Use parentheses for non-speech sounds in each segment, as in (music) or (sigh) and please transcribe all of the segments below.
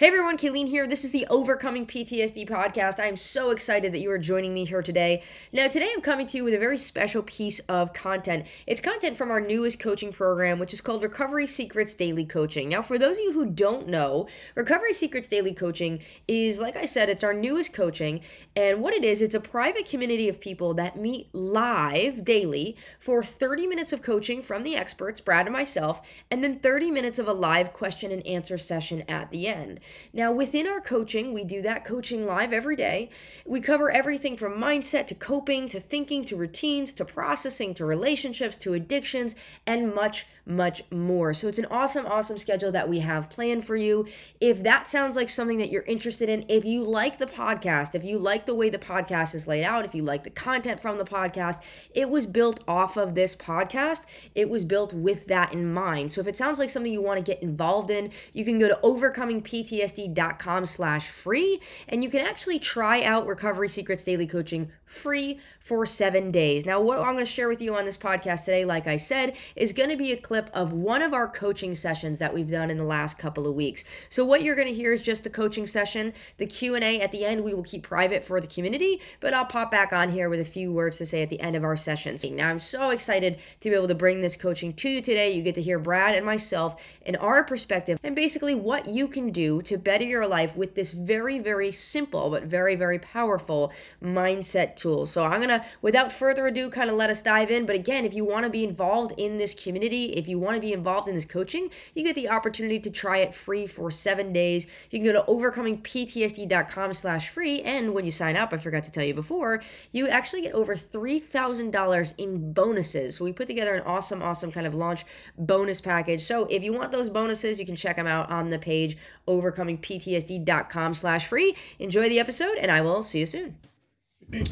Hey everyone, Kayleen here. This is the Overcoming PTSD podcast. I am so excited that you are joining me here today. Now, today I'm coming to you with a very special piece of content. It's content from our newest coaching program, which is called Recovery Secrets Daily Coaching. Now, for those of you who don't know, Recovery Secrets Daily Coaching is, like I said, it's our newest coaching. And what it is, it's a private community of people that meet live daily for 30 minutes of coaching from the experts, Brad and myself, and then 30 minutes of a live question and answer session at the end. Now, within our coaching, we do that coaching live every day. We cover everything from mindset to coping to thinking to routines to processing to relationships to addictions and much, much more. So it's an awesome, awesome schedule that we have planned for you. If that sounds like something that you're interested in, if you like the podcast, if you like the way the podcast is laid out, if you like the content from the podcast, it was built off of this podcast. It was built with that in mind. So if it sounds like something you want to get involved in, you can go to overcomingptsd.com slash free and you can actually try out Recovery Secrets Daily Coaching free for seven days. Now, what I'm going to share with you on this podcast today, like I said, is going to be a clip of one of our coaching sessions that we've done in the last couple of weeks. So what you're going to hear is just the coaching session. The Q&A at the end we will keep private for the community, but I'll pop back on here with a few words to say at the end of our sessions. Now, I'm so excited to be able to bring this coaching to you today. You get to hear Brad and myself and our perspective and basically what you can do to better your life with this very, very simple but very, very powerful mindset tool. So I'm going to, without further ado, kind of let us dive in. But again, if you want to be involved in this community, if you want to be involved in this coaching, you get the opportunity to try it free for seven days. You can go to overcomingptsd.com slash free. And when you sign up, I forgot to tell you before, you actually get over $3,000 in bonuses. So we put together an awesome, awesome kind of launch bonus package. So if you want those bonuses, you can check them out on the page overcomingptsd.com slash free. Enjoy the episode and I will see you soon.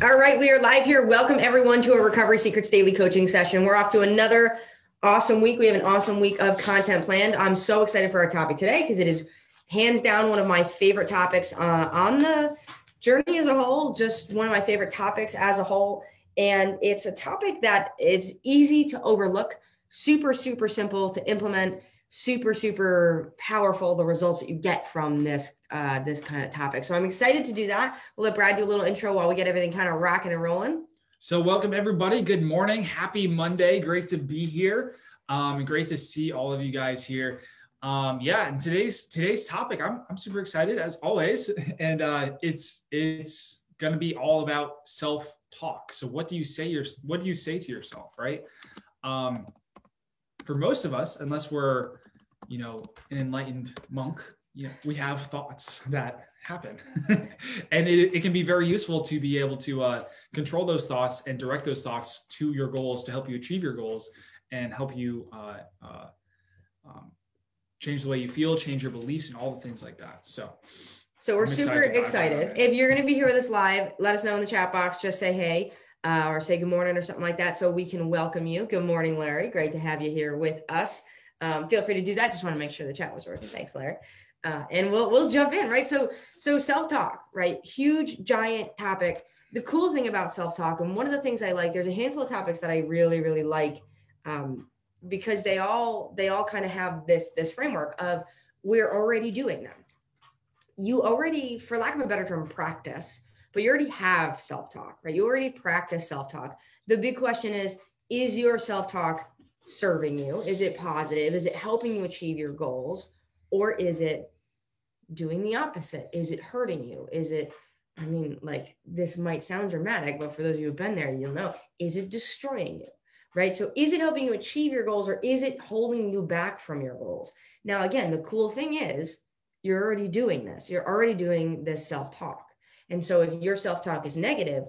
All right, we are live here. Welcome everyone to a Recovery Secrets Daily Coaching session. We're off to another awesome week. We have an awesome week of content planned. I'm so excited for our topic today because it is hands down one of my favorite topics uh, on the journey as a whole, just one of my favorite topics as a whole. And it's a topic that is easy to overlook, super, super simple to implement super super powerful the results that you get from this uh, this kind of topic. So i'm excited to do that. We'll let brad do a little intro while we get everything kind of rocking and rolling. So welcome everybody. Good morning. Happy monday. Great to be here um, great to see all of you guys here. Um, yeah and today's today's topic i'm, I'm super excited as always. (laughs) And uh, it's it's going to be all about self talk so what do you say your what do you say to yourself right? Um, for most of us, unless we're, you know, an enlightened monk, you know, we have thoughts that happen. (laughs) and it, it, can be very useful to be able to uh, control those thoughts and direct those thoughts to your goals to help you achieve your goals and help you uh, uh, um, change the way you feel, change your beliefs, and all the things like that. So, so we're I'm super excited. excited. If you're going to be here with us live, let us know in the chat box. Just say hey uh, or say good morning or something like that so we can welcome you. Good morning, Larry. Great to have you here with us. Um, feel free to do that. Just want to make sure the chat was working. Thanks, Larry. Uh, and we'll we'll jump in, right? So so self talk, right? Huge, giant topic. The cool thing about self talk, and one of the things I like, there's a handful of topics that I really really like um, because they all they all kind of have this this framework of we're already doing them. You already, for lack of a better term, practice but you already have self talk, right? You already practice self talk. The big question is is your self talk serving you? Is it positive? Is it helping you achieve your goals? Or is it doing the opposite? Is it hurting you? Is it, I mean, like this might sound dramatic, but for those of you who've been there, you'll know, is it destroying you? Right. So is it helping you achieve your goals or is it holding you back from your goals? Now, again, the cool thing is you're already doing this. You're already doing this self talk. And so if your self-talk is negative,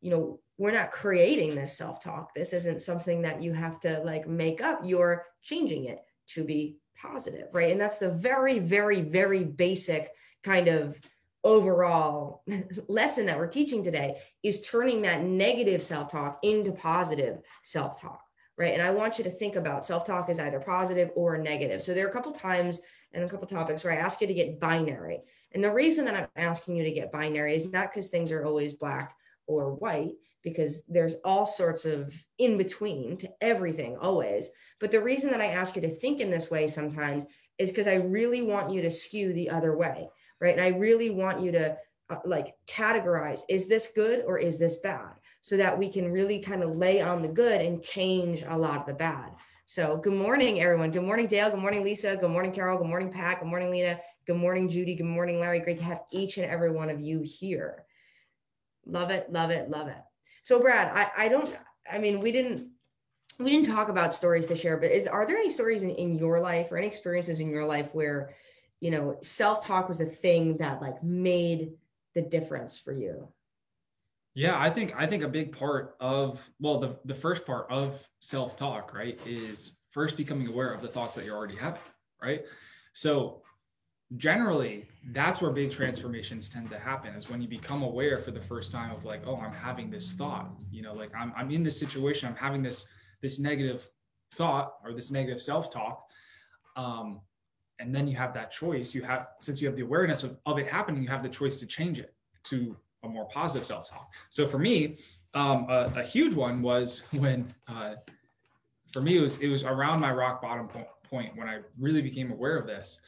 you know, we're not creating this self-talk. This isn't something that you have to like make up. You're changing it to be positive, right? And that's the very, very, very basic kind of overall (laughs) lesson that we're teaching today is turning that negative self-talk into positive self-talk right and i want you to think about self-talk as either positive or negative so there are a couple times and a couple topics where I ask you to get binary. And the reason that I'm asking you to get binary is not because things are always black or white, because there's all sorts of in between to everything always. But the reason that I ask you to think in this way sometimes is because I really want you to skew the other way, right? And I really want you to uh, like categorize is this good or is this bad? So that we can really kind of lay on the good and change a lot of the bad. So, good morning, everyone. Good morning, Dale. Good morning, Lisa. Good morning, Carol. Good morning, Pat. Good morning, Lena. Good morning, Judy. Good morning, Larry. Great to have each and every one of you here. Love it, love it, love it. So, Brad, I, I don't, I mean, we didn't we didn't talk about stories to share, but is are there any stories in, in your life or any experiences in your life where, you know, self-talk was a thing that like made the difference for you? Yeah, I think I think a big part of well, the the first part of self-talk, right, is first becoming aware of the thoughts that you're already having, right? So generally that's where big transformations tend to happen is when you become aware for the first time of like oh i'm having this thought you know like i'm, I'm in this situation i'm having this this negative thought or this negative self-talk um, and then you have that choice you have since you have the awareness of, of it happening you have the choice to change it to a more positive self-talk so for me um, a, a, huge one was when uh, for me it was it was around my rock bottom point, point when i really became aware of this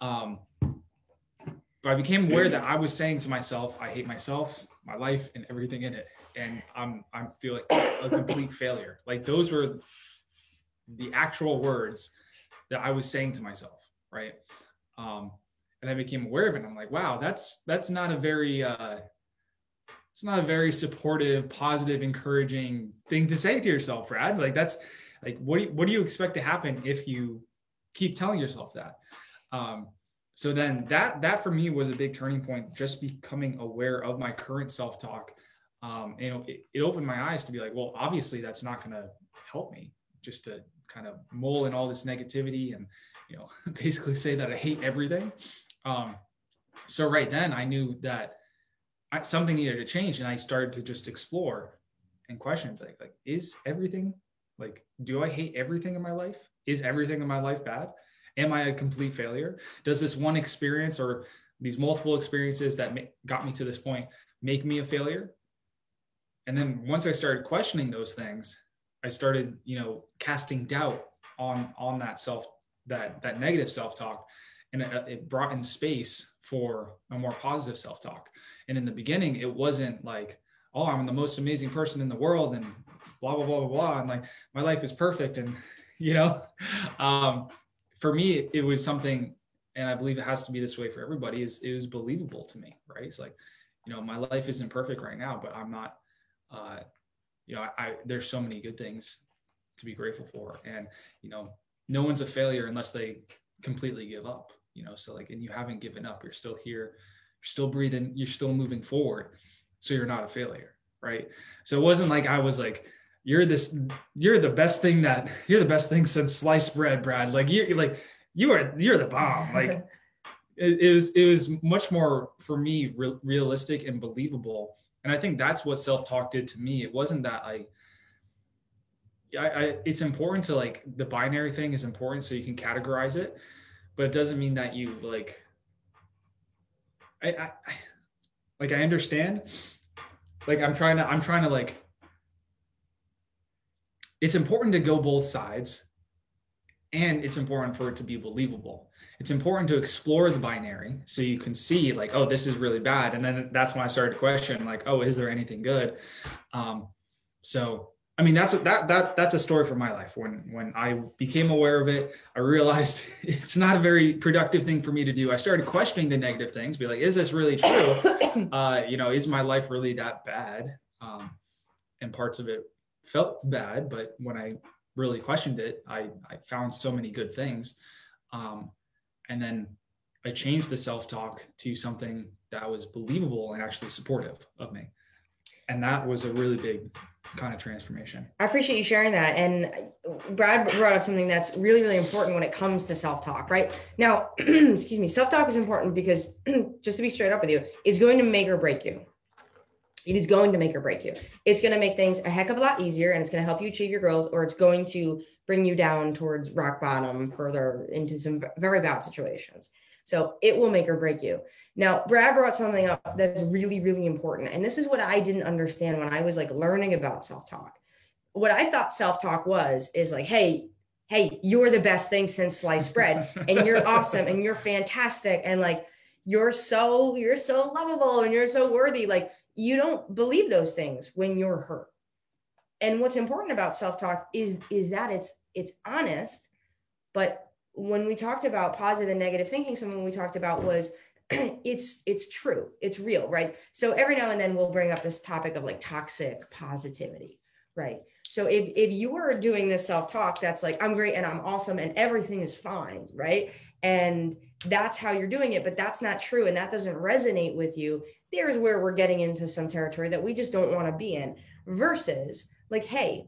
um, but i became aware that i was saying to myself i hate myself my life and everything in it and I'm I feel like a complete failure. Like those were the actual words that I was saying to myself, right? Um, and I became aware of it. And I'm like, wow, that's that's not a very uh, it's not a very supportive, positive, encouraging thing to say to yourself, Brad. Like that's like what do you, what do you expect to happen if you keep telling yourself that? Um, so then that that for me was a big turning point, just becoming aware of my current self talk um, know, it, it opened my eyes to be like, well, obviously that's not going to help me just to kind of mull in all this negativity and, you know, (laughs) basically say that I hate everything. Um, so right then I knew that I, something needed to change and I started to just explore and question like, like, is everything like, do I hate everything in my life? Is everything in my life bad? Am I a complete failure? Does this one experience or these multiple experiences that got me to this point make me a failure? and then once i started questioning those things i started you know casting doubt on on that self that that negative self-talk and it, it brought in space for a more positive self-talk and in the beginning it wasn't like oh i'm the most amazing person in the world and blah blah blah blah blah and like my life is perfect and (laughs) you know um, for me it was something and i believe it has to be this way for everybody is it was believable to me right it's like you know my life isn't perfect right now but i'm not uh, you know, I, I, there's so many good things to be grateful for, and you know, no one's a failure unless they completely give up. You know, so like, and you haven't given up. You're still here. You're still breathing. You're still moving forward. So you're not a failure, right? So it wasn't like I was like, you're this, you're the best thing that (laughs) you're the best thing since sliced bread, Brad. Like you're like you are you're the bomb. Like (laughs) it, it was it was much more for me re- realistic and believable and i think that's what self-talk did to me it wasn't that i I, I, it's important to like the binary thing is important so you can categorize it but it doesn't mean that you like I, I, like i understand. Like i'm trying to i'm trying to like it's important to go both sides and it's important for it to be believable. It's important to explore the binary so you can see like oh this is really bad and then that's when i started to question like oh is there anything good? Um, so i mean that's a, that that that's a story from my life. When when i became aware of it i realized (laughs) it's not a very productive thing for me to do. I started questioning the negative things be like is this really true? (coughs) Uh, you know is my life really that bad? Um, and parts of it felt bad but when i really questioned it i i found so many good things. Um, and then I changed the self talk to something that was believable and actually supportive of me. And that was a really big kind of transformation. I appreciate you sharing that. And Brad brought up something that's really, really important when it comes to self talk, right? Now, (clears throat) excuse me, self talk is important because, (clears throat) just to be straight up with you, it's going to make or break you. It is going to make or break you. It's going to make things a heck of a lot easier and it's going to help you achieve your goals, or it's going to bring you down towards rock bottom further into some very bad situations. So it will make or break you. Now, Brad brought something up that's really, really important. And this is what I didn't understand when I was like learning about self talk. What I thought self talk was is like, hey, hey, you're the best thing since sliced bread and you're (laughs) awesome and you're fantastic and like you're so you're so lovable and you're so worthy like you don't believe those things when you're hurt and what's important about self-talk is is that it's it's honest but when we talked about positive and negative thinking something we talked about was (clears throat) it's it's true it's real right? So every now and then we'll bring up this topic of like toxic positivity right? So if if you are doing this self-talk that's like i'm great and i'm awesome and everything is fine right? And that's how you're doing it but that's not true and that doesn't resonate with you there's where we're getting into some territory that we just don't want to be in versus like hey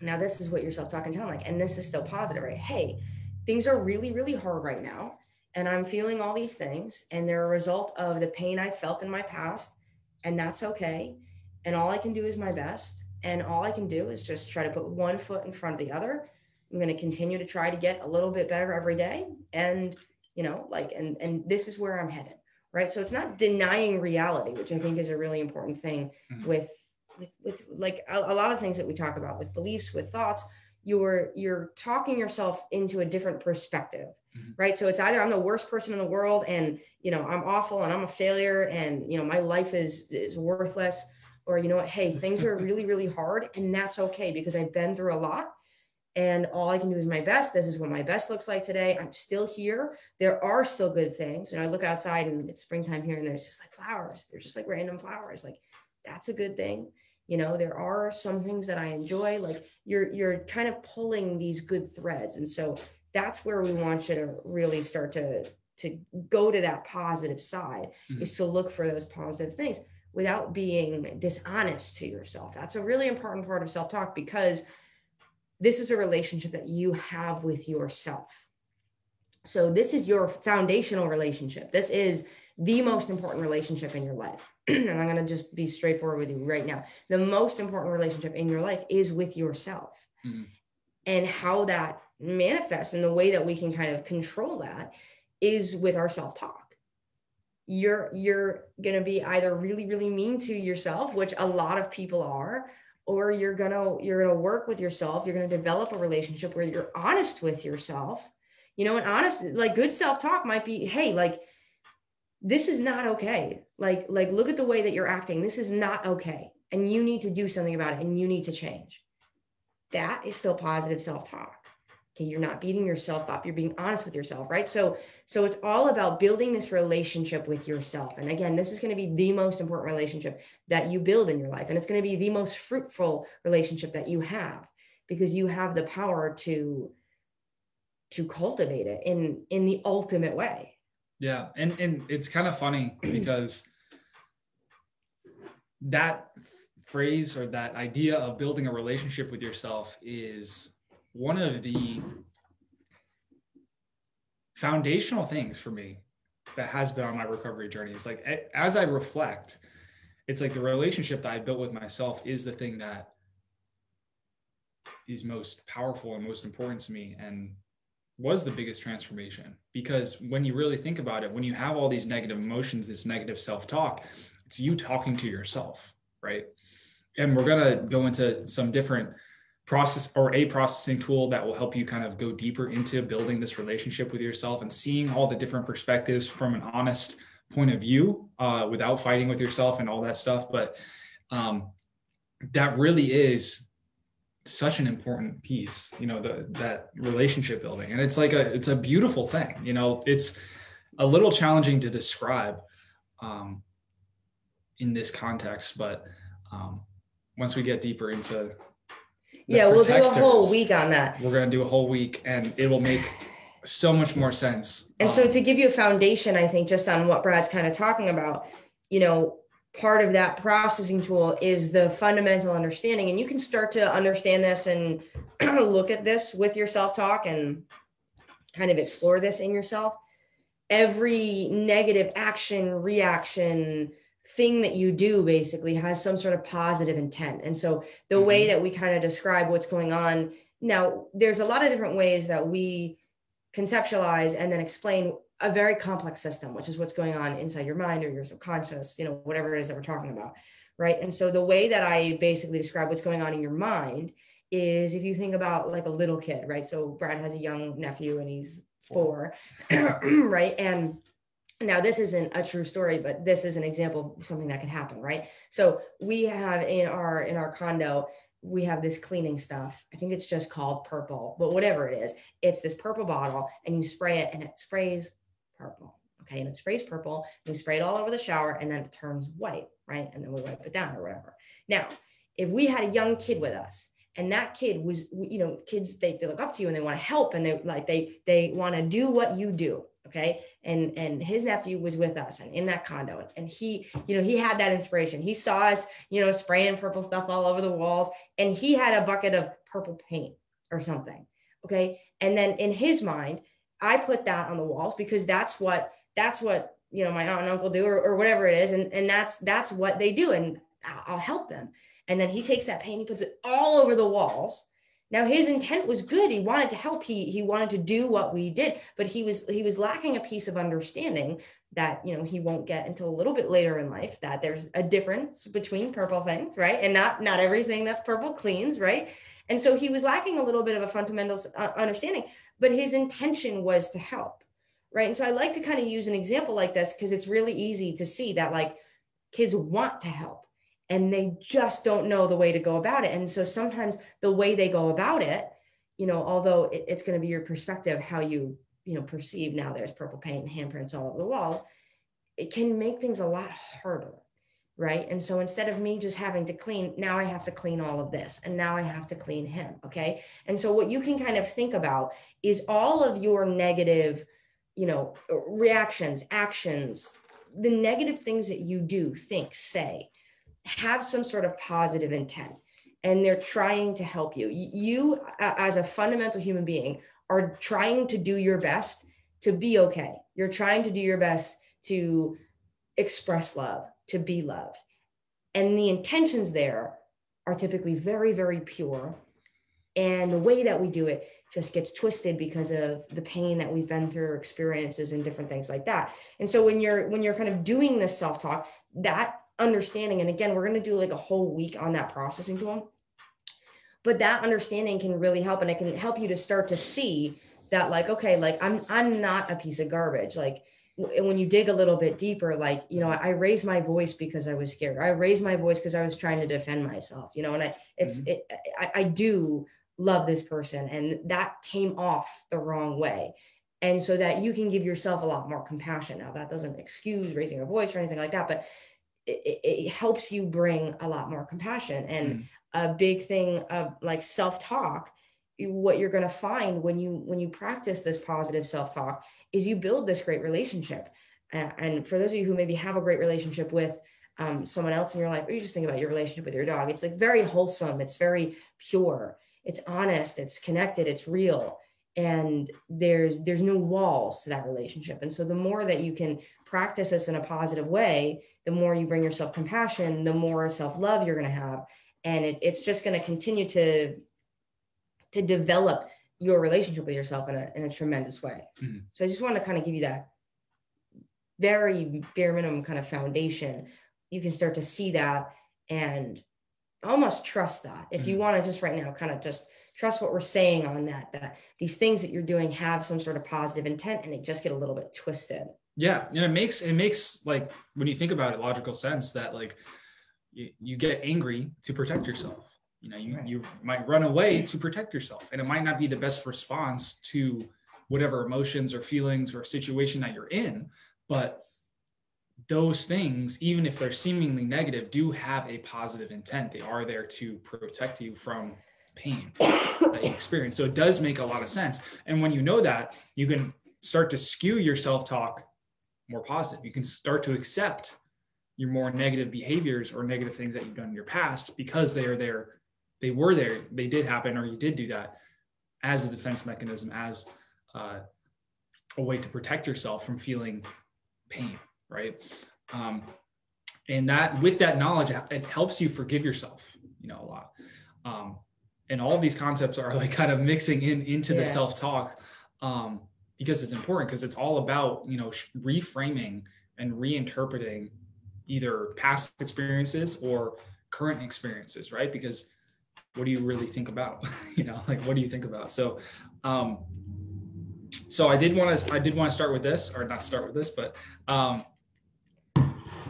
now this is what your self-talk sound like and this is still positive right? Hey things are really really hard right now and i'm feeling all these things and they're a result of the pain i felt in my past and that's okay and all i can do is my best and all i can do is just try to put one foot in front of the other I'm going to continue to try to get a little bit better every day. And, you know, like, and, and this is where I'm headed. Right. So it's not denying reality, which I think is a really important thing mm-hmm. with, with, with like a, a lot of things that we talk about with beliefs, with thoughts, you're, you're talking yourself into a different perspective. Mm-hmm. Right. So it's either I'm the worst person in the world and, you know, I'm awful and I'm a failure and, you know, my life is, is worthless or, you know what, hey, things are (laughs) really, really hard and that's okay because I've been through a lot and all I can do is my best. This is what my best looks like today. I'm still here. There are still good things. And I look outside and it's springtime here and there's just like flowers. There's just like random flowers. Like that's a good thing. You know, there are some things that I enjoy. Like you're you're kind of pulling these good threads. And so that's where we want you to really start to to go to that positive side mm-hmm. is to look for those positive things without being dishonest to yourself. That's a really important part of self-talk because this is a relationship that you have with yourself. So, this is your foundational relationship. This is the most important relationship in your life. (clears throat) and I'm going to just be straightforward with you right now. The most important relationship in your life is with yourself. Mm-hmm. And how that manifests and the way that we can kind of control that is with our self-talk. You're you're going to be either really really mean to yourself, which a lot of people are, or you're gonna you're gonna work with yourself you're gonna develop a relationship where you're honest with yourself you know and honest like good self-talk might be hey like this is not okay. Like like look at the way that you're acting. This is not okay. And you need to do something about it and you need to change. That is still positive self-talk. Okay you're not beating yourself up. You're being honest with yourself right? So so it's all about building this relationship with yourself. And again this is going to be the most important relationship that you build in your life. And it's going to be the most fruitful relationship that you have because you have the power to to cultivate it in in the ultimate way yeah and and it's kind of funny (clears throat) because that phrase or that idea of building a relationship with yourself is one of the foundational things for me that has been on my recovery journey. It's like as I reflect, it's like the relationship that I built with myself is the thing that is most powerful and most important to me. And was the biggest transformation. Because when you really think about it when you have all these negative emotions this negative self-talk it's you talking to yourself right? And we're going to go into some different process or a processing tool that will help you kind of go deeper into building this relationship with yourself and seeing all the different perspectives from an honest point of view uh, without fighting with yourself and all that stuff. But um, that really is such an important piece you know the that relationship building and it's like a it's a beautiful thing you know it's a little challenging to describe um, in this context but um, once we get deeper into yeah, we'll do a whole week on that. We're going to do a whole week and it will make so much more sense. And um, so to give you a foundation, I think just on what Brad's kind of talking about, you know, part of that processing tool is the fundamental understanding and you can start to understand this and (clears throat) look at this with your self-talk and kind of explore this in yourself. Every negative action, reaction, thing that you do basically has some sort of positive intent. And so the mm-hmm. way that we kind of describe what's going on now, there's a lot of different ways that we conceptualize and then explain a very complex system, which is what's going on inside your mind or your subconscious, you know, whatever it is that we're talking about. Right. And so the way that I basically describe what's going on in your mind is if you think about like a little kid, right? So Brad has a young nephew and he's four, (clears throat) right? And now this isn't a true story but this is an example of something that could happen right so we have in our in our condo we have this cleaning stuff i think it's just called purple but whatever it is it's this purple bottle and you spray it and it sprays purple okay? And it sprays purple we spray it all over the shower and then it turns white right? And then we wipe it down or whatever. Now if we had a young kid with us and that kid was you know kids they, they look up to you and they want to help and they like they they want to do what you do okay? And and his nephew was with us and in that condo and he you know he had that inspiration. He saw us you know spraying purple stuff all over the walls and he had a bucket of purple paint or something okay? And then in his mind i put that on the walls because that's what that's what you know my aunt and uncle do or, or whatever it is and and that's that's what they do and i'll help them and then he takes that paint he puts it all over the walls now his intent was good. He wanted to help. He he wanted to do what we did, but he was he was lacking a piece of understanding that you know he won't get until a little bit later in life that there's a difference between purple things, right? And not not everything that's purple cleans, right? And so he was lacking a little bit of a fundamental uh, understanding, but his intention was to help, right? And so I like to kind of use an example like this because it's really easy to see that like kids want to help and they just don't know the way to go about it. And so sometimes the way they go about it, you know, although it, it's going to be your perspective, how you, you know, perceive now there's purple paint and handprints all over the walls, it can make things a lot harder. Right. And so instead of me just having to clean, now I have to clean all of this and now I have to clean him. Okay. And so what you can kind of think about is all of your negative, you know, reactions, actions, the negative things that you do, think, say, have some sort of positive intent and they're trying to help you. You, as a fundamental human being, are trying to do your best to be okay. You're trying to do your best to express love, to be loved. And the intentions there are typically very, very pure. And the way that we do it just gets twisted because of the pain that we've been through, experiences, and different things like that. And so when you're when you're kind of doing this self-talk, that understanding and again we're to do like a whole week on that processing tool but that understanding can really help and it can help you to start to see that like okay like i'm i'm not a piece of garbage like when you dig a little bit deeper like you know i raised my voice because i was scared. I raised my voice because i was trying to defend myself you know and i it's mm-hmm. it, I, I do love this person and that came off the wrong way. And so that you can give yourself a lot more compassion. Now that doesn't excuse raising your voice or anything like that but it, it helps you bring a lot more compassion. And mm. a big thing of like self-talk what you're going to find when you when you practice this positive self-talk is you build this great relationship. And for those of you who maybe have a great relationship with um, someone else in your life or you just think about your relationship with your dog it's like very wholesome it's very pure it's honest it's connected it's real and there's there's no walls to that relationship. And so the more that you can practice this in a positive way the more you bring yourself compassion the more self-love you're going to have and it, it's just going to continue to to develop your relationship with yourself in a, in a tremendous way. Mm-hmm. so i just want to kind of give you that very bare minimum kind of foundation. You can start to see that and almost trust that. If mm-hmm. you want to just right now kind of just trust what we're saying on that that these things that you're doing have some sort of positive intent and they just get a little bit twisted. Yeah and it makes it makes like when you think about it logical sense that like you, you get angry to protect yourself you know you, right. you might run away to protect yourself and it might not be the best response to whatever emotions or feelings or situation that you're in but those things even if they're seemingly negative do have a positive intent they are there to protect you from pain that you experience. So it does make a lot of sense. And when you know that, you can start to skew your self talk more positive. You can start to accept your more negative behaviors or negative things that you've done in your past because they are there, they were there, they did happen, or you did do that as a defense mechanism, as uh, a way to protect yourself from feeling pain, right? Um, and that with that knowledge, it helps you forgive yourself, you know, a lot. Um, and all these concepts are like kind of mixing in into yeah. the self-talk um, because it's important because it's all about you know reframing and reinterpreting either past experiences or current experiences right because what do you really think about? (laughs) you know, like what do you think about? So, um, so I did want to I did want to start with this, or not start with this, but um,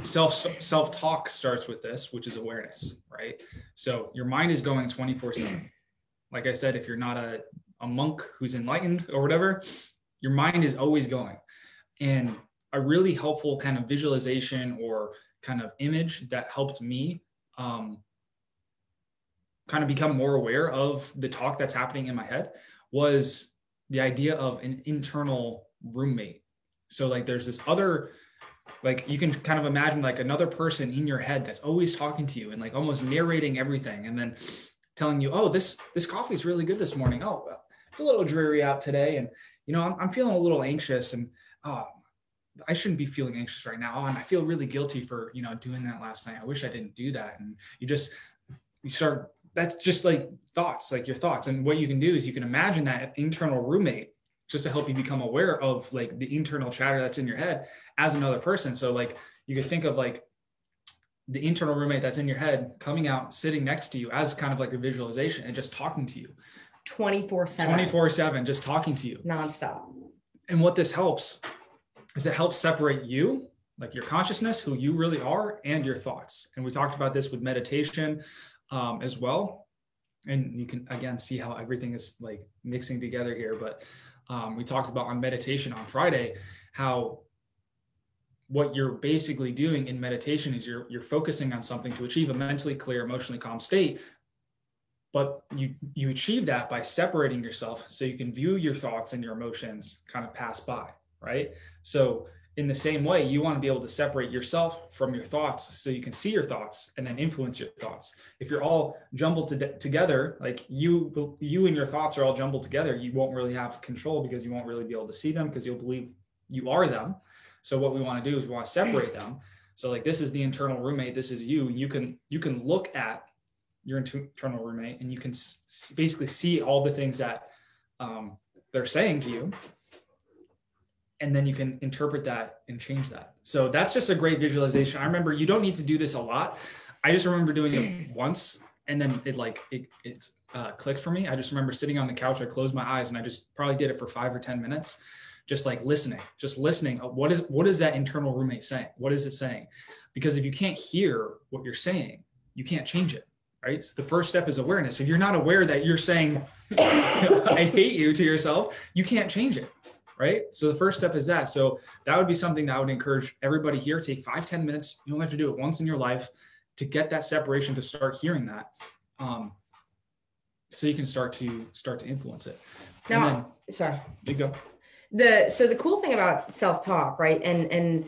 self self talk starts with this, which is awareness, right? So your mind is going twenty four seven. Like I said, if you're not a a monk who's enlightened or whatever, your mind is always going. And a really helpful kind of visualization or kind of image that helped me um, kind of become more aware of the talk that's happening in my head was the idea of an internal roommate. So like there's this other like you can kind of imagine like another person in your head that's always talking to you and like almost narrating everything and then telling you, "Oh, this this coffee is really good this morning. Oh, it's a little dreary out today and you know, I'm, I'm feeling a little anxious and oh, I shouldn't be feeling anxious right now. Oh, and I feel really guilty for, you know, doing that last night. I wish I didn't do that. And you just, you start, that's just like thoughts, like your thoughts. And what you can do is you can imagine that internal roommate just to help you become aware of like the internal chatter that's in your head as another person. So like you could think of like the internal roommate that's in your head coming out, sitting next to you as kind of like a visualization and just talking to you. 24 7. 24 7, just talking to you. Nonstop. And what this helps is it helps separate you, like your consciousness, who you really are, and your thoughts. And we talked about this with meditation um, as well. And you can again see how everything is like mixing together here. But um, we talked about on meditation on Friday how what you're basically doing in meditation is you're you're focusing on something to achieve a mentally clear, emotionally calm state. But you you achieve that by separating yourself so you can view your thoughts and your emotions kind of pass by right? So in the same way, you want to be able to separate yourself from your thoughts so you can see your thoughts and then influence your thoughts. If you're all jumbled to together, like you you and your thoughts are all jumbled together, you won't really have control because you won't really be able to see them because you'll believe you are them. So what we want to do is we want to separate them. So like this is the internal roommate, this is you. You can you can look at your internal roommate and you can basically see all the things that um, they're saying to you and then you can interpret that and change that. So that's just a great visualization. I remember you don't need to do this a lot. I just remember doing it (clears throat) once and then it like it it uh, clicked for me. I just remember sitting on the couch, I closed my eyes and I just probably did it for 5 or 10 minutes just like listening, just listening. What is what is that internal roommate saying? What is it saying? Because if you can't hear what you're saying, you can't change it right? So the first step is awareness. If you're not aware that you're saying, (laughs) I hate you to yourself, you can't change it right? So the first step is that. So that would be something that I would encourage everybody here. Take five ten minutes. You only have to do it once in your life to get that separation to start hearing that. Um, so you can start to start to influence it. Now, then, sorry. You go. The so the cool thing about self-talk, right? And and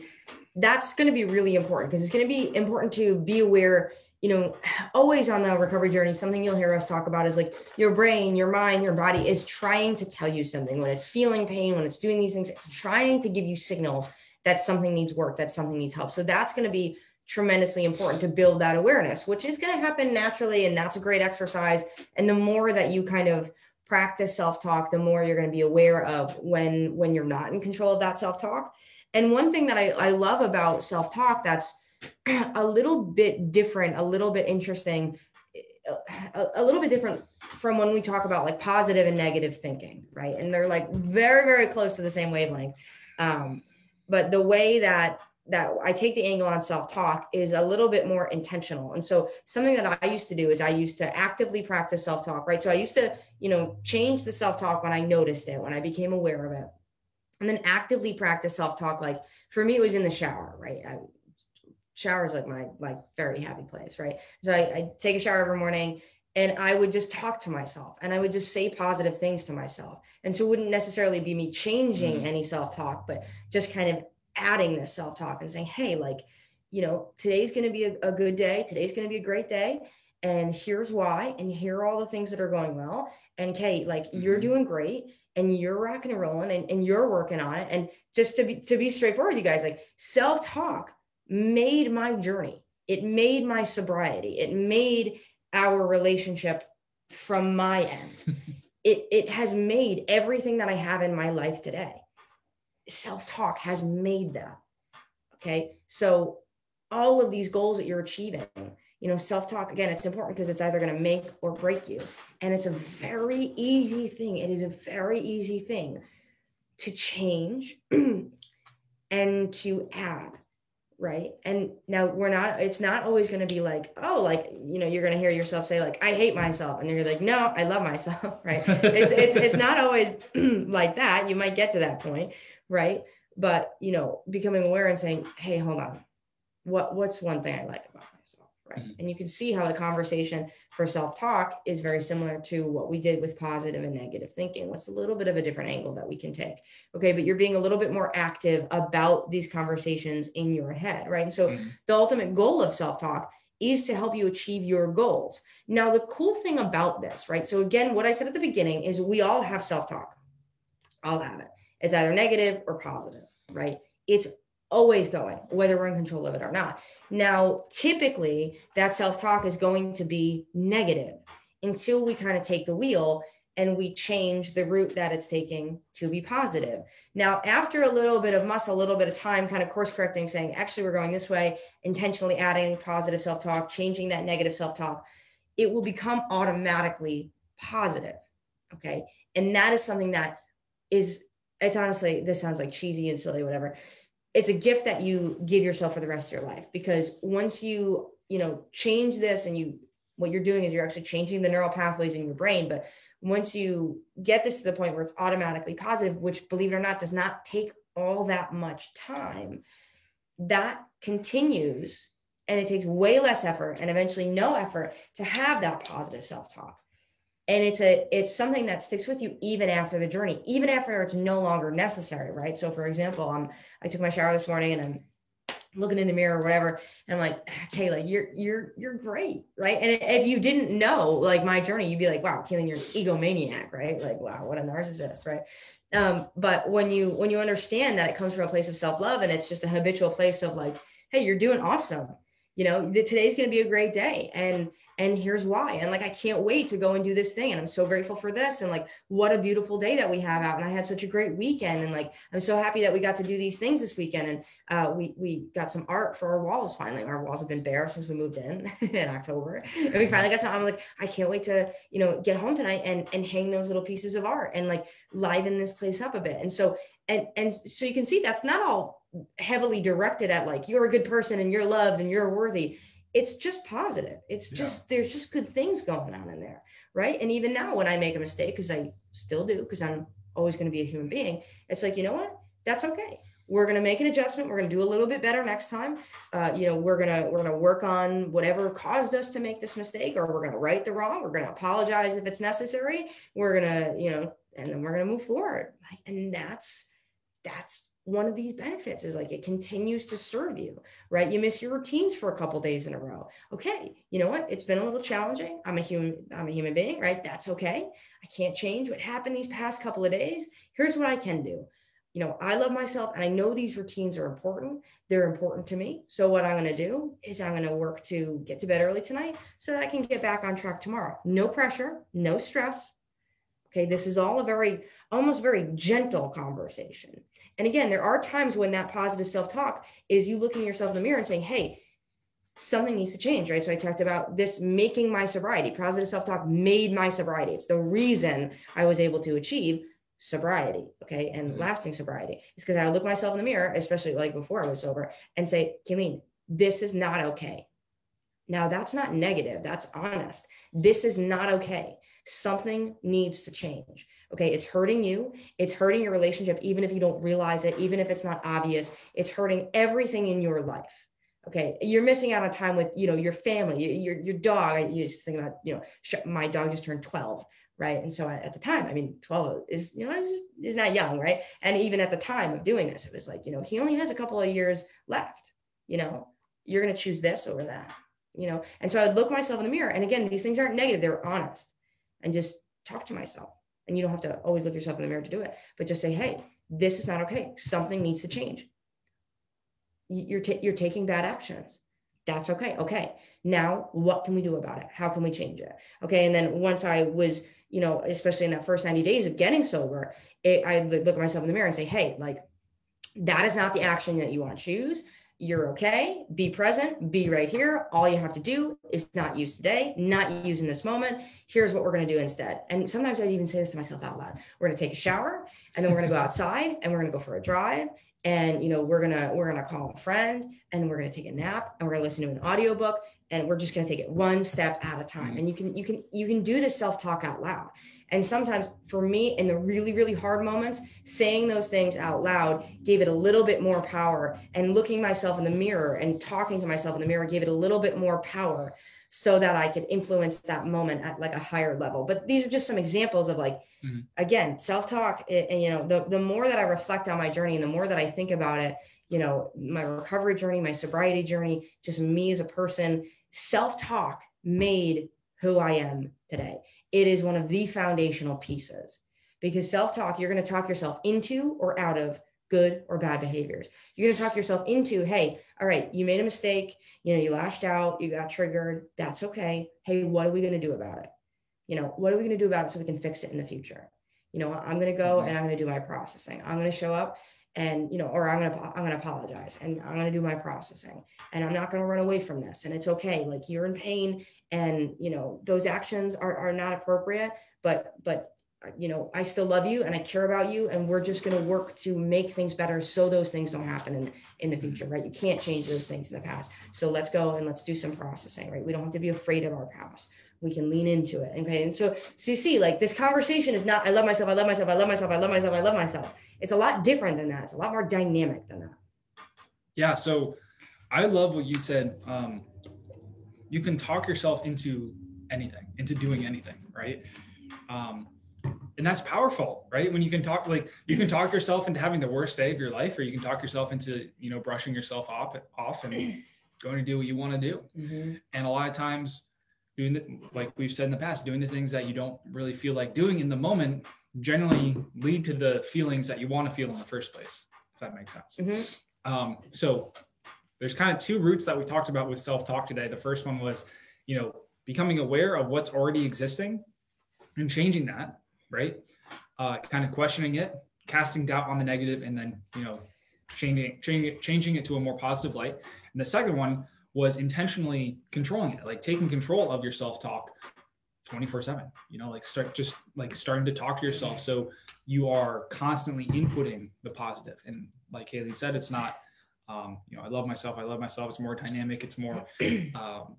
that's going to be really important because it's going to be important to be aware you know, always on the recovery journey, something you'll hear us talk about is like your brain, your mind, your body is trying to tell you something when it's feeling pain, when it's doing these things, it's trying to give you signals that something needs work, that something needs help. So that's going to be tremendously important to build that awareness, which is going to happen naturally. And that's a great exercise. And the more that you kind of practice self-talk, the more you're going to be aware of when when you're not in control of that self-talk. And one thing that I, I love about self-talk that's (clears throat) a little bit different, a little bit interesting, a, a, little bit different from when we talk about like positive and negative thinking, right? And they're like very, very close to the same wavelength. Um, but the way that that I take the angle on self-talk is a little bit more intentional. And so something that I used to do is I used to actively practice self-talk, right? So I used to, you know, change the self-talk when I noticed it, when I became aware of it. And then actively practice self-talk. Like for me, it was in the shower, right? I, shower is like my like very happy place, right? So I, I take a shower every morning and I would just talk to myself and I would just say positive things to myself. And so it wouldn't necessarily be me changing mm-hmm. any self-talk, but just kind of adding this self-talk and saying, hey, like, you know, today's going to be a, a good day. Today's going to be a great day. And here's why. And here are all the things that are going well. And Kay, like mm-hmm. you're doing great and you're rocking and rolling and, and you're working on it. And just to be to be straightforward you guys, like self-talk made my journey. It made my sobriety. It made our relationship from my end. (laughs) it, it has made everything that I have in my life today. Self talk has made that. Okay. So, all of these goals that you're achieving, you know, self talk, again, it's important because it's either going to make or break you. And it's a very easy thing. It is a very easy thing to change (clears throat) and to add right? And now we're not it's not always going to be like oh like you know you're going to hear yourself say like i hate myself and then you're like no i love myself (laughs) right? It's, it's it's not always (clears throat) like that. You might get to that point right? But you know becoming aware and saying hey hold on. What what's one thing i like about myself right. Mm-hmm. and you can see how the conversation for self-talk is very similar to what we did with positive and negative thinking. What's a little bit of a different angle that we can take. Okay but you're being a little bit more active about these conversations in your head right? And so mm-hmm. the ultimate goal of self-talk is to help you achieve your goals. Now the cool thing about this right? So again what i said at the beginning is we all have self-talk. I'll have it. It's either negative or positive right? It's always going, whether we're in control of it or not. Now, typically, that self talk is going to be negative until we kind of take the wheel and we change the route that it's taking to be positive. Now, after a little bit of muscle, a little bit of time, kind of course correcting, saying, actually, we're going this way, intentionally adding positive self talk, changing that negative self talk, it will become automatically positive. Okay. And that is something that is, it's honestly, this sounds like cheesy and silly, whatever it's a gift that you give yourself for the rest of your life because once you you know change this and you what you're doing is you're actually changing the neural pathways in your brain but once you get this to the point where it's automatically positive which believe it or not does not take all that much time that continues and it takes way less effort and eventually no effort to have that positive self-talk and it's a it's something that sticks with you even after the journey even after it's no longer necessary right? So for example i'm i took my shower this morning and i'm looking in the mirror or whatever and i'm like kayla you're you're you're great right? And if you didn't know like my journey you'd be like wow Kayla, you're an egomaniac right? Like wow what a narcissist right? Um but when you when you understand that it comes from a place of self-love and it's just a habitual place of like hey you're doing awesome you know the, today's going to be a great day and and here's why and like i can't wait to go and do this thing and i'm so grateful for this and like what a beautiful day that we have out and i had such a great weekend and like i'm so happy that we got to do these things this weekend and uh, we we got some art for our walls finally. Our walls have been bare since we moved in (laughs) in october and we finally got some i'm like i can't wait to you know get home tonight and and hang those little pieces of art and like liven this place up a bit and so and and so you can see that's not all heavily directed at like you're a good person and you're loved and you're worthy it's just positive. It's just yeah. there's just good things going on in there, right? And even now, when I make a mistake, because I still do, because I'm always going to be a human being, it's like you know what? That's okay. We're going to make an adjustment. We're going to do a little bit better next time. Uh, you know, we're gonna we're gonna work on whatever caused us to make this mistake, or we're going to right the wrong. We're going to apologize if it's necessary. We're gonna, you know, and then we're going to move forward. And that's that's one of these benefits is like it continues to serve you right? You miss your routines for a couple days in a row. Okay you know what? It's been a little challenging. I'm a human i'm a human being right? That's okay. I can't change what happened these past couple of days. Here's what i can do. You know i love myself and i know these routines are important. They're important to me. So what i'm going to do is i'm going to work to get to bed early tonight so that i can get back on track tomorrow. No pressure no stress Okay, this is all a very, almost very gentle conversation. And again, there are times when that positive self talk is you looking yourself in the mirror and saying, hey, something needs to change, right? So I talked about this making my sobriety. Positive self talk made my sobriety. It's the reason I was able to achieve sobriety, okay, and mm-hmm. lasting sobriety. is because I look myself in the mirror, especially like before I was sober, and say, Kimmy, this is not okay. Now, that's not negative, that's honest. This is not okay something needs to change. Okay. It's hurting you. It's hurting your relationship, even if you don't realize it, even if it's not obvious. It's hurting everything in your life. Okay. You're missing out on time with, you know, your family, your, your dog. I you just think about, you know, my dog just turned 12. Right. And so at the time, I mean, 12 is, you know, is, is not young. Right. And even at the time of doing this, it was like, you know, he only has a couple of years left. You know, you're going to choose this over that you know and so i'd look myself in the mirror and again these things aren't negative they're honest and just talk to myself. And you don't have to always look yourself in the mirror to do it, but just say, hey, this is not okay. Something needs to change. You're, you're taking bad actions. That's okay. Okay. Now, what can we do about it? How can we change it? Okay. And then once I was, you know, especially in that first 90 days of getting sober, it, I look at myself in the mirror and say, hey, like, that is not the action that you want to choose you're okay. Be present. Be right here. All you have to do is not use today, not use in this moment. Here's what we're going to do instead. And sometimes I'd even say this to myself out loud. We're going to take a shower and then we're going to go outside and we're going to go for a drive and you know we're gonna we're gonna call a friend and we're gonna take a nap and we're gonna listen to an audiobook and we're just gonna take it one step at a time mm-hmm. and you can you can you can do this self-talk out loud and sometimes for me in the really really hard moments saying those things out loud gave it a little bit more power and looking myself in the mirror and talking to myself in the mirror gave it a little bit more power so that I could influence that moment at like a higher level. But these are just some examples of like, mm-hmm. again, self-talk. And, you know, the, the more that I reflect on my journey and the more that I think about it, you know, my recovery journey, my sobriety journey, just me as a person, self-talk made who I am today. It is one of the foundational pieces because self-talk, you're going to talk yourself into or out of good or bad behaviors. You're going to talk yourself into, hey, all right, you made a mistake, you know, you lashed out, you got triggered. That's okay. Hey, what are we going to do about it? You know, what are we going to do about it so we can fix it in the future? You know, I'm going to go mm-hmm. and I'm going to do my processing. I'm going to show up and you know or i'm to i'm to apologize and i'm to do my processing and i'm not to run away from this and it's okay like you're in pain and you know those actions are, are not appropriate but but you know, I still love you and I care about you, and we're just to work to make things better so those things don't happen in, in the future, mm-hmm. right? You can't change those things in the past. So let's go and let's do some processing, right? We don't have to be afraid of our past. We can lean into it. Okay. And so, so you see, like this conversation is not, I love myself, I love myself, I love myself, I love myself, I love myself. It's a lot different than that. It's a lot more dynamic than that. Yeah. So I love what you said. Um, you can talk yourself into anything, into doing anything, right? Um, and that's powerful right when you can talk like you can talk yourself into having the worst day of your life or you can talk yourself into you know brushing yourself off off and going to do what you want to do mm-hmm. and a lot of times doing the, like we've said in the past doing the things that you don't really feel like doing in the moment generally lead to the feelings that you want to feel in the first place if that makes sense mm-hmm. um, so there's kind of two roots that we talked about with self-talk today the first one was you know becoming aware of what's already existing and changing that right? Uh, kind of questioning it, casting doubt on the negative, and then you know changing changing changing it to a more positive light. And the second one was intentionally controlling it, like taking control of your self talk 24 7 you know like start just like starting to talk to yourself so you are constantly inputting the positive. and like haley said it's not um, you know i love myself i love myself it's more dynamic it's more (clears throat) um,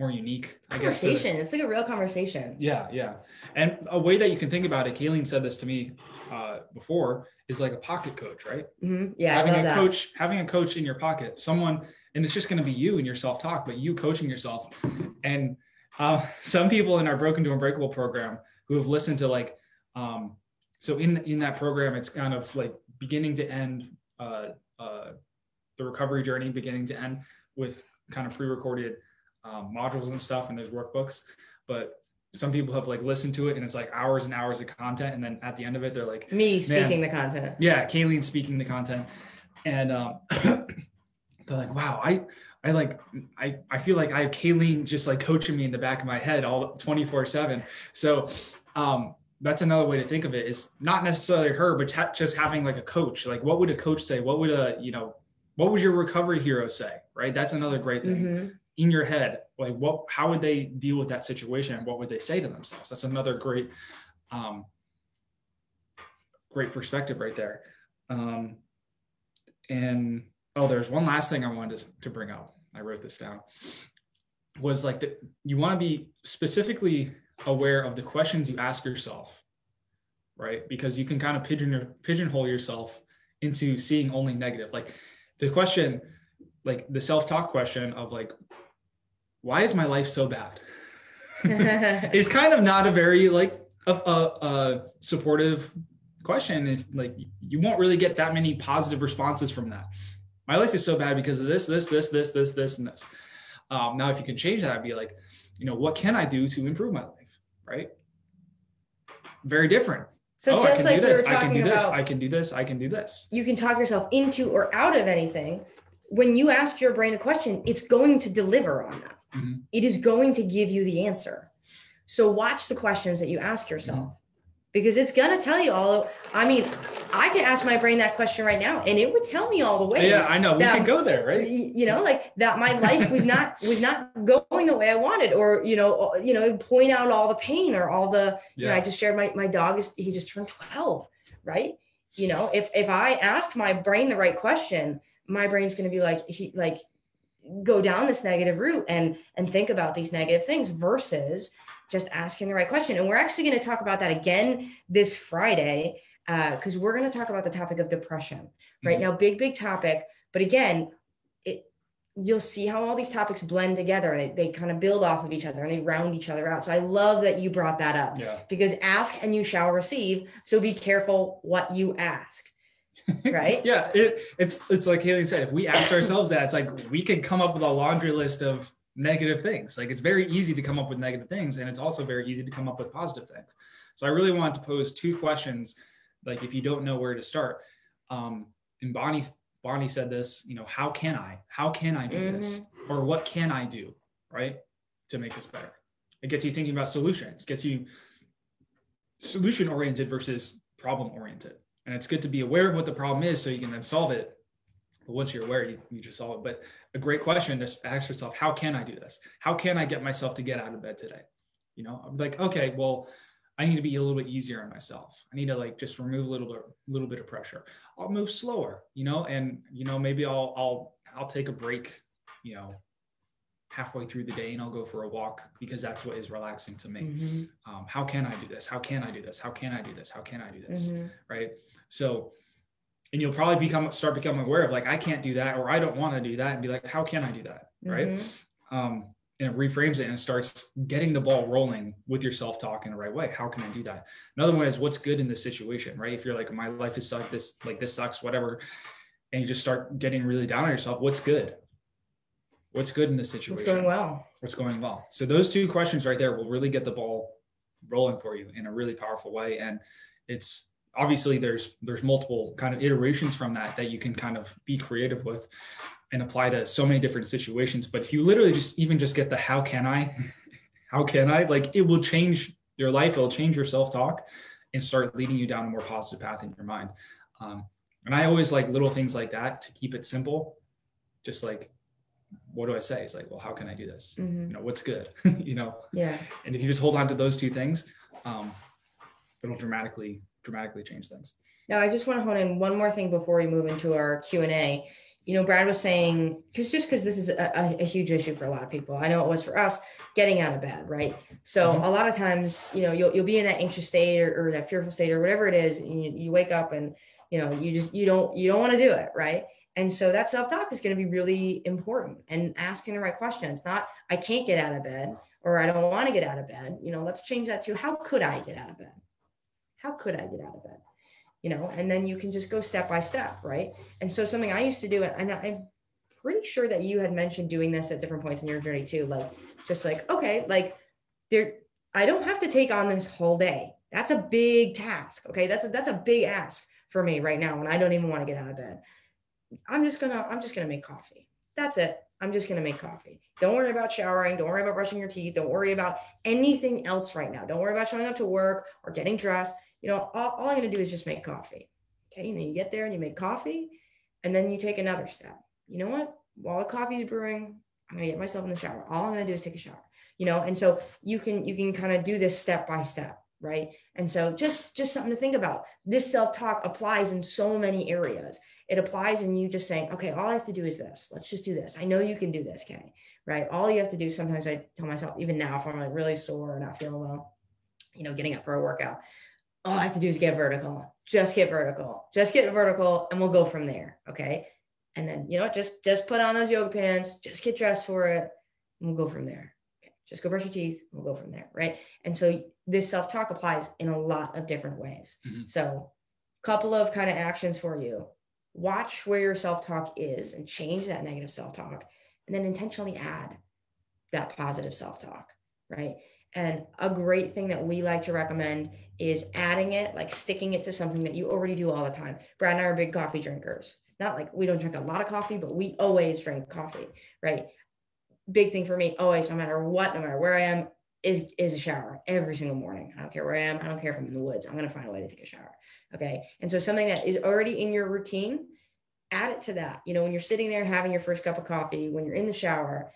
more unique. I guess. Conversation. it's like a real conversation. Yeah, yeah. And a way that you can think about it, Kayleen said this to me uh, before, is like a pocket coach, right? Mm-hmm. Yeah. Having a that. coach, having a coach in your pocket, someone, and it's just going to be you and your self talk, but you coaching yourself. And uh, (laughs) some people in our Broken to Unbreakable program who have listened to like, um, so in in that program, it's kind of like beginning to end, uh, uh, the recovery journey, beginning to end with kind of pre-recorded um, modules and stuff and there's workbooks but some people have like listened to it and it's like hours and hours of content and then at the end of it they're like me speaking the content. Yeah kayleen speaking the content. And um, (coughs) they're like wow i i like i i feel like i have kayleen just like coaching me in the back of my head all 24 7 so um that's another way to think of it is not necessarily her but t- just having like a coach. Like what would a coach say? What would a you know what would your recovery hero say right? That's another great thing. Mm-hmm in your head like what how would they deal with that situation and what would they say to themselves? That's another great um, great perspective right there. Um, and oh there's one last thing i wanted to, to bring up. I wrote this down. Was like you want to be specifically aware of the questions you ask yourself right? Because you can kind of pigeon pigeonhole yourself into seeing only negative. Like the question like the self-talk question of like why is my life so bad? (laughs) it's kind of not a very like a, a, a supportive question. If like you won't really get that many positive responses from that. My life is so bad because of this, this, this, this, this, this, and this. Um, now, if you can change that, I'd be like, you know, what can I do to improve my life? Right? Very different. So oh, just like we this. were talking I can do about, this. I can do this. I can do this. You can talk yourself into or out of anything. When you ask your brain a question, it's going to deliver on that. Mm-hmm. It is going to give you the answer. So watch the questions that you ask yourself. Mm-hmm. because it's gonna tell you all. I mean, I can ask my brain that question right now, and it would tell me all the ways. Yeah, I know. We that- can go there, right? You know, like that my life was not (laughs) was not going the way I wanted, or you know, you know, point out all the pain or all the. You know, I just shared my my dog is he just turned twelve, right? You know, if if I ask my brain the right question, my brain's gonna be like he like go down this negative route and and think about these negative things versus just asking the right question. And we're actually going to talk about that again this Friday because we're going to talk about the topic of depression right Mhm. now. Big big topic, but again, it you'll see how all these topics blend together. They, they kind of build off of each other and they round each other out. So I love that you brought that up Yeah. because ask and you shall receive. So be careful what you ask. Right? (laughs) yeah. It, it's it's like Haley said, if we asked ourselves that, it's like we could come up with a laundry list of negative things. Like it's very easy to come up with negative things, and it's also very easy to come up with positive things. So I really want to pose two questions, like if you don't know where to start. Um, and Bonnie Bonnie said this, you know, how can I? How can I do this? Or what can I do, right? To make this better. It gets you thinking about solutions, gets you solution oriented versus problem oriented. And it's good to be aware of what the problem is so you can then solve it. But once you're aware, you, you just solve it. But a great question to ask yourself, how can I do this? How can I get myself to get out of bed today? You know, I'm like, okay, well, I need to be a little bit easier on myself. I need to like just remove a little bit, little bit of pressure. I'll move slower, you know, and you know, maybe I'll I'll I'll take a break, you know, halfway through the day and I'll go for a walk because that's what is relaxing to me. Mhm, Um, how can I do this? How can I do this? How can I do this? How can I do this? mhm. right so and you'll probably become start becoming aware of like i can't do that or i don't want to do that and be like how can i do that right Mhm. um and it reframes it and starts getting the ball rolling with your self-talk in the right way how can i do that another one is what's good in this situation right if you're like my life is suck this like this sucks whatever and you just start getting really down on yourself what's good what's good in this situation what's going well. what's going well. So those two questions right there will really get the ball rolling for you in a really powerful way. And it's obviously there's there's multiple kind of iterations from that that you can kind of be creative with and apply to so many different situations. But if you literally just even just get the how can I, (laughs) how can I, like it will change your life, it'll change your self-talk and start leading you down a more positive path in your mind. Um, and I always like little things like that to keep it simple. Just like, what do I say? It's like, well, how can I do this? Mhm. you know what's good (laughs) you know Yeah. and if you just hold on to those two things um it'll dramatically dramatically change things Now, I just want to hone in one more thing before we move into our Q and A. You know, Brad was saying because just because this is a, a, huge issue for a lot of people, I know it was for us getting out of bed, right? So Mhm. a lot of times, you know, you'll you'll be in that anxious state or, or that fearful state or whatever it is, and you, you wake up and you know you just you don't you don't want to do it, right? And so that self talk is going to be really important and asking the right questions. Not I can't get out of bed or I don't want to get out of bed. You know, let's change that to how could I get out of bed? How could I get out of bed? you know, and then you can just go step by step, right? And so something I used to do, and I'm pretty sure that you had mentioned doing this at different points in your journey too, like just like, okay, like there, I don't have to take on this whole day. That's a big task. Okay. That's a, that's a big ask for me right now when I don't even want to get out of bed. I'm just gonna, I'm just gonna make coffee. That's it. I'm just gonna make coffee. Don't worry about showering. Don't worry about brushing your teeth. Don't worry about anything else right now. Don't worry about showing up to work or getting dressed you know, all, all I'm going to do is just make coffee. Okay. And then you get there and you make coffee and then you take another step. You know what? While the coffee is brewing, I'm going to get myself in the shower. All I'm going to do is take a shower, you know? And so you can, you can kind of do this step by step. Right. And so just, just something to think about. This self-talk applies in so many areas. It applies in you just saying, okay, all I have to do is this. Let's just do this. I know you can do this, okay Right. All you have to do, sometimes I tell myself, even now, if I'm like really sore or not feeling well, you know, getting up for a workout, all I have to do is get vertical. Just get vertical. Just get vertical and we'll go from there. Okay. And then, you know, just just put on those yoga pants, just get dressed for it, and we'll go from there. Just go brush your teeth, we'll go from there. Right. And so this self-talk applies in a lot of different ways. Mhm. So couple of kind of actions for you. Watch where your self-talk is and change that negative self-talk, and then intentionally add that positive self-talk. Right. And a great thing that we like to recommend is adding it, like sticking it to something that you already do all the time. Brad and I are big coffee drinkers. Not like we don't drink a lot of coffee, but we always drink coffee, right? Big thing for me, always, no matter what, no matter where I am, is is a shower every single morning. I don't care where I am. I don't care if I'm in the woods. I'm gonna find a way to take a shower. Okay. And so something that is already in your routine, add it to that. You know, when you're sitting there having your first cup of coffee, when you're in the shower,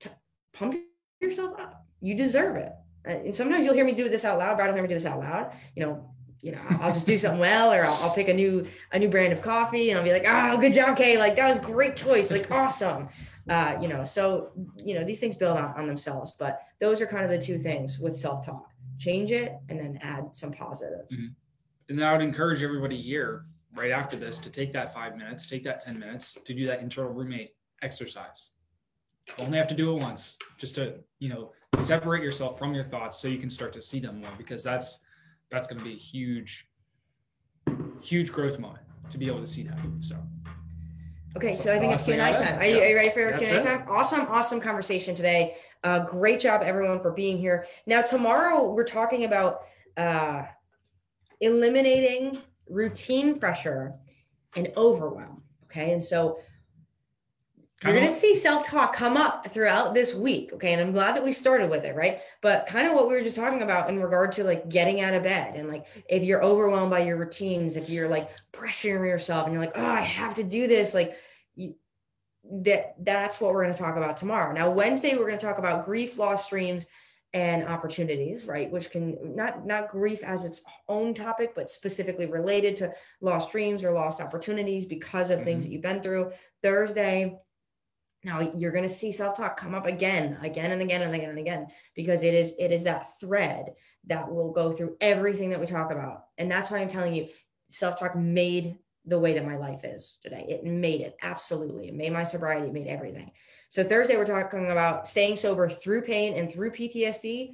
t- pump yourself up. You deserve it. Uh, and sometimes you'll hear me do this out loud, but I don't hear me do this out loud. You know, you know, I'll just do (laughs) something well, or I'll, I'll, pick a new a new brand of coffee, and I'll be like, "Oh, good job, Kay! Like that was great choice, like (laughs) awesome." Uh, you know, so you know these things build on, on themselves, but those are kind of the two things with self talk: change it, and then add some positive. Mm-hmm. And I would encourage everybody here right after this to take that five minutes, take that ten minutes to do that internal roommate exercise. Only have to do it once, just to you know separate yourself from your thoughts so you can start to see them more because that's that's going to be a huge huge growth moment to be able to see that so okay so i think it's q&a time. Are you, are you ready for your q&a time? Awesome awesome conversation today. Uh, great job everyone for being here. Now tomorrow we're talking about uh, eliminating routine pressure and overwhelm okay? And so you're going to see self-talk come up throughout this week okay? And i'm glad that we started with it right? But kind of what we were just talking about in regard to like getting out of bed and like if you're overwhelmed by your routines if you're like pressuring yourself and you're like oh i have to do this like you, that that's what we're going to talk about tomorrow. Now wednesday we're going to talk about grief loss dreams and opportunities right? Which can not not grief as its own topic but specifically related to lost dreams or lost opportunities because of mm-hmm. things that you've been through. Thursday now you're going to see self-talk come up again again and again and again and again because it is it is that thread that will go through everything that we talk about. And that's why i'm telling you self-talk made the way that my life is today. It made it absolutely. It made my sobriety it made everything. So thursday we're talking about staying sober through pain and through ptsd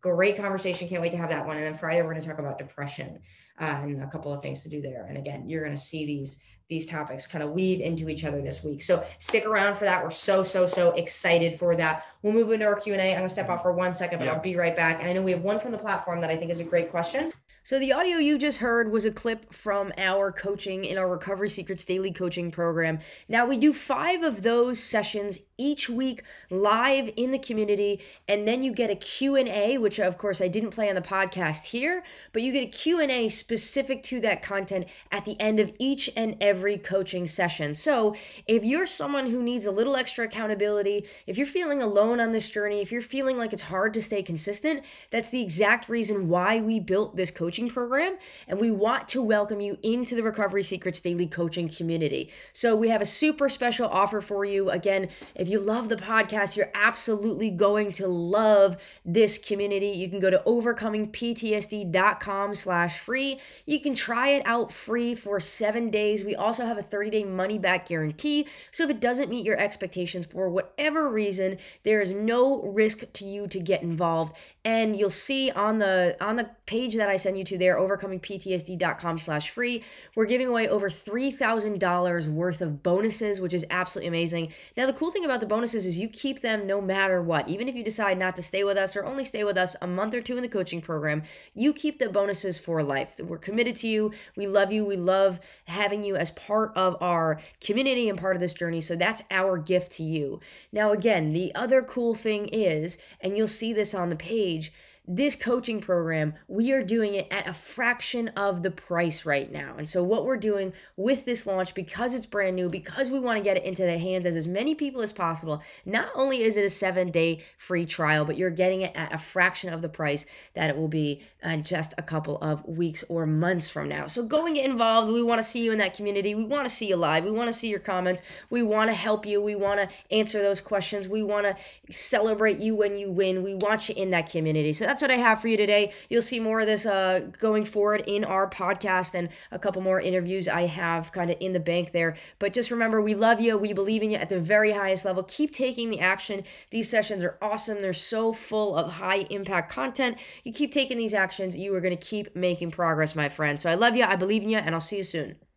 great conversation. Can't wait to have that one. And then friday we're going to talk about depression uh, and a couple of things to do there and again you're going to see these these topics kind of weave into each other this week. So stick around for that. We're so, so, so excited for that. We'll move into our Q&A. I'm going to step off for one second, but yeah. I'll be right back. And I know we have one from the platform that I think is a great question. So, the audio you just heard was a clip from our coaching in our Recovery Secrets Daily Coaching Program. Now, we do five of those sessions each week live in the community and then you get a q&a which of course i didn't play on the podcast here but you get a q&a specific to that content at the end of each and every coaching session so if you're someone who needs a little extra accountability if you're feeling alone on this journey if you're feeling like it's hard to stay consistent that's the exact reason why we built this coaching program and we want to welcome you into the recovery secrets daily coaching community so we have a super special offer for you again if you love the podcast, you're absolutely going to love this community. You can go to overcomingptsd.com slash free. You can try it out free for seven days. We also have a 30-day money-back guarantee. So if it doesn't meet your expectations for whatever reason, there is no risk to you to get involved. And you'll see on the on the page that I send you to there, overcomingptsd.com slash free, we're giving away over $3,000 worth of bonuses, which is absolutely amazing. Now, the cool thing about the bonuses is you keep them no matter what. Even if you decide not to stay with us or only stay with us a month or two in the coaching program, you keep the bonuses for life. We're committed to you. We love you. We love having you as part of our community and part of this journey. So that's our gift to you. Now, again, the other cool thing is, and you'll see this on the page, this coaching program, we are doing it at a fraction of the price right now. And so, what we're doing with this launch, because it's brand new, because we want to get it into the hands of as many people as possible, not only is it a seven day free trial, but you're getting it at a fraction of the price that it will be in just a couple of weeks or months from now. So, go and get involved. We want to see you in that community. We want to see you live. We want to see your comments. We want to help you. We want to answer those questions. We want to celebrate you when you win. We want you in that community. So, that's what I have for you today. You'll see more of this uh, going forward in our podcast and a couple more interviews I have kind of in the bank there. But just remember, we love you. We believe in you at the very highest level. Keep taking the action. These sessions are awesome. They're so full of high impact content. You keep taking these actions, you are going to keep making progress, my friend. So I love you. I believe in you, and I'll see you soon.